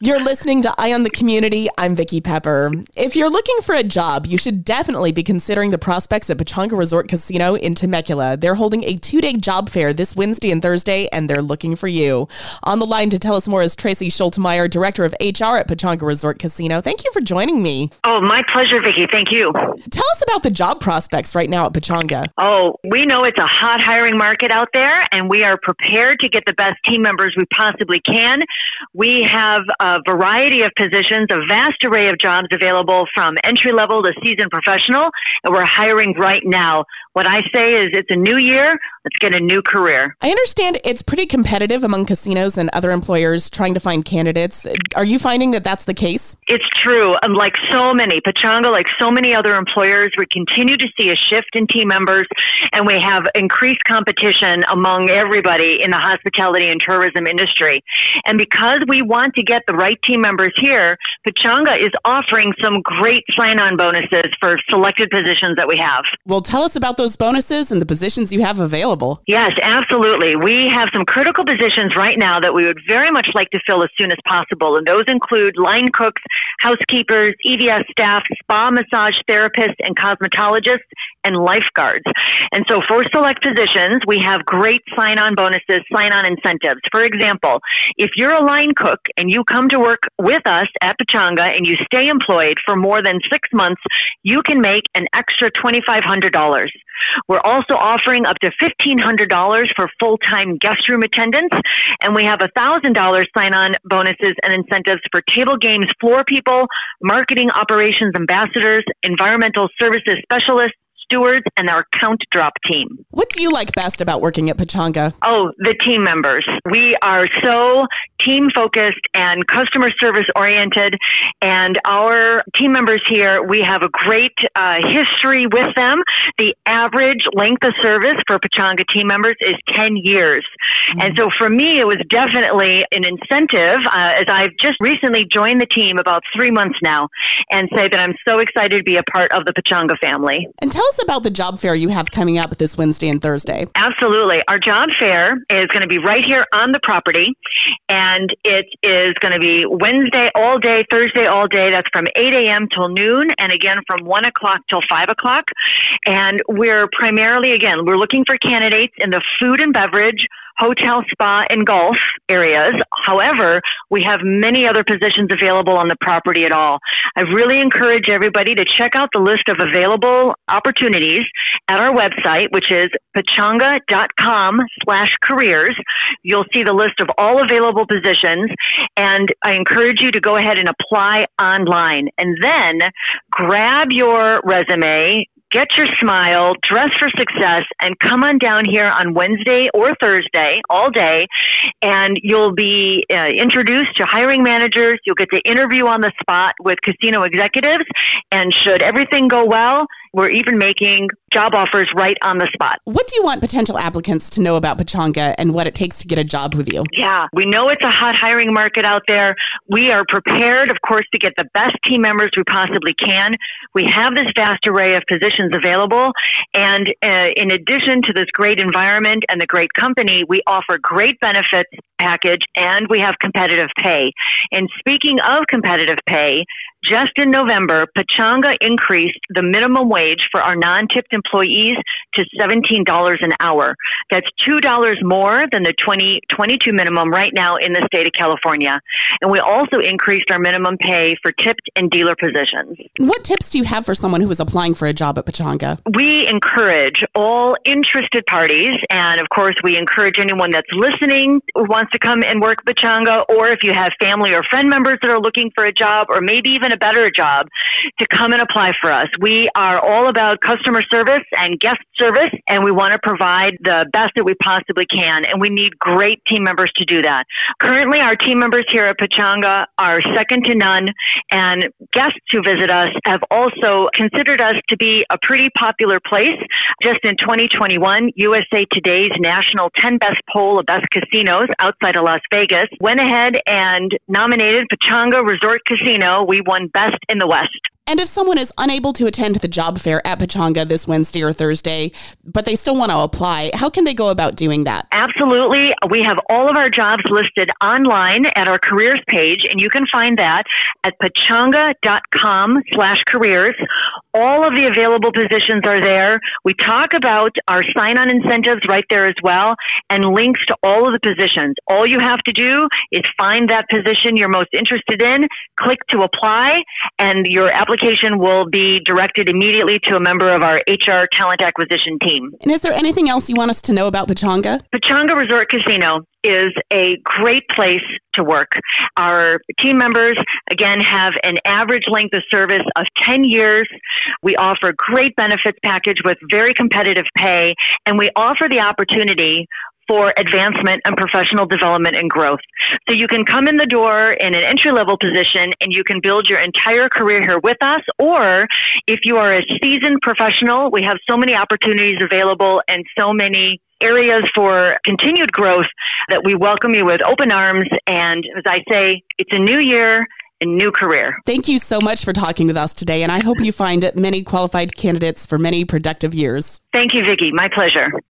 You're listening to Eye on the Community. I'm Vicki Pepper. If you're looking for a job, you should definitely be considering the prospects at Pechanga Resort Casino in Temecula. They're holding a two day job fair this Wednesday and Thursday, and they're looking for you. On the line to tell us more is Tracey Scholtemeyer, Director of HR at Pechanga Resort Casino. Thank you for joining me. Oh, my pleasure, Vicki. Thank you. Tell us about the job prospects right now at Pechanga. Oh, we know it's a hot hiring market out there, and we are prepared to get the best team members we possibly can. We have uh, a variety of positions, a vast array of jobs available from entry level to seasoned professional, and we're hiring right now. What I say is it's a new year, let's get a new career. I understand it's pretty competitive among casinos and other employers trying to find candidates. Are you finding that that's the case? It's true. Um, like so many, Pechanga, like so many other employers, we continue to see a shift in team members, and we have increased competition among everybody in the hospitality and tourism industry. And because we want to get the right team members here, Pechanga is offering some great sign on bonuses for selected positions that we have. Well, tell us about those bonuses and the positions you have available. Yes, absolutely. We have some critical positions right now that we would very much like to fill as soon as possible. And those include line cooks, housekeepers, EVS staff, spa massage therapists, and cosmetologists, and lifeguards. And so for select positions, we have great sign on bonuses, sign on incentives. For example, if you're a line cook and you come to work with us at Pechanga and you stay employed for more than six months, you can make an extra $2,500. We're also offering up to $1,500 for full time guest room attendants, and we have $1,000 sign on bonuses and incentives for table games floor people, marketing operations ambassadors, environmental services specialists, stewards and our count drop team. What do you like best about working at Pechanga? Oh, the team members. We are so team focused and customer service oriented, and our team members here, we have a great uh, history with them. The average length of service for Pechanga team members is 10 years. Mm-hmm. And so for me, it was definitely an incentive uh, as I've just recently joined the team about three months now and say that I'm so excited to be a part of the Pechanga family. And tell us about the job fair you have coming up this Wednesday and Thursday. Absolutely. Our job fair is going to be right here on the property, and it is going to be Wednesday all day, Thursday all day. That's from 8 a.m. till noon, and again from 1 o'clock till 5 o'clock. And we're primarily, again, we're looking for candidates in the food and beverage hotel, spa, and golf areas. However, we have many other positions available on the property at all. I really encourage everybody to check out the list of available opportunities at our website, which is pechanga.com slash careers. You'll see the list of all available positions, and I encourage you to go ahead and apply online. And then grab your resume, get your smile, dress for success, and come on down here on Wednesday or Thursday all day. And you'll be uh, introduced to hiring managers. You'll get to interview on the spot with casino executives. And should everything go well, we're even making job offers right on the spot. What do you want potential applicants to know about Pechanga and what it takes to get a job with you? Yeah, we know it's a hot hiring market out there. We are prepared, of course, to get the best team members we possibly can. We have this vast array of positions available. And uh, in addition to this great environment and the great company, we offer great benefits package and we have competitive pay. And speaking of competitive pay, just in November, Pechanga increased the minimum wage for our non tipped employees to $17 an hour. That's $2 more than the 2022 minimum right now in the state of California. And we also increased our minimum pay for tipped and dealer positions. What tips do you have for someone who is applying for a job at Pechanga? We encourage all interested parties, and of course, we encourage anyone that's listening who wants to come and work Pechanga, or if you have family or friend members that are looking for a job, or maybe even a better job, to come and apply for us. We are all about customer service service and guest service, and we want to provide the best that we possibly can. And we need great team members to do that. Currently, our team members here at Pechanga are second to none, and guests who visit us have also considered us to be a pretty popular place. Just in 2021, USA Today's national 10 best poll of best casinos outside of Las Vegas went ahead and nominated Pechanga Resort Casino. We won best in the West. And if someone is unable to attend the job fair at Pechanga this Wednesday or Thursday, but they still want to apply, how can they go about doing that? Absolutely. We have all of our jobs listed online at our careers page, and you can find that at pechanga.com slash careers. All of the available positions are there. We talk about our sign on incentives right there as well, and links to all of the positions. All you have to do is find that position you're most interested in, click to apply, and your application application will be directed immediately to a member of our HR talent acquisition team. And is there anything else you want us to know about Pechanga? Pechanga Resort Casino is a great place to work. Our team members, again, have an average length of service of 10 years. We offer great benefits package with very competitive pay, and we offer the opportunity for advancement and professional development and growth. So you can come in the door in an entry level position and you can build your entire career here with us. Or if you are a seasoned professional, we have so many opportunities available and so many areas for continued growth that we welcome you with open arms. And as I say, it's a new year a new career. Thank you so much for talking with us today, and I hope you find many qualified candidates for many productive years. Thank you, Vicki. My pleasure.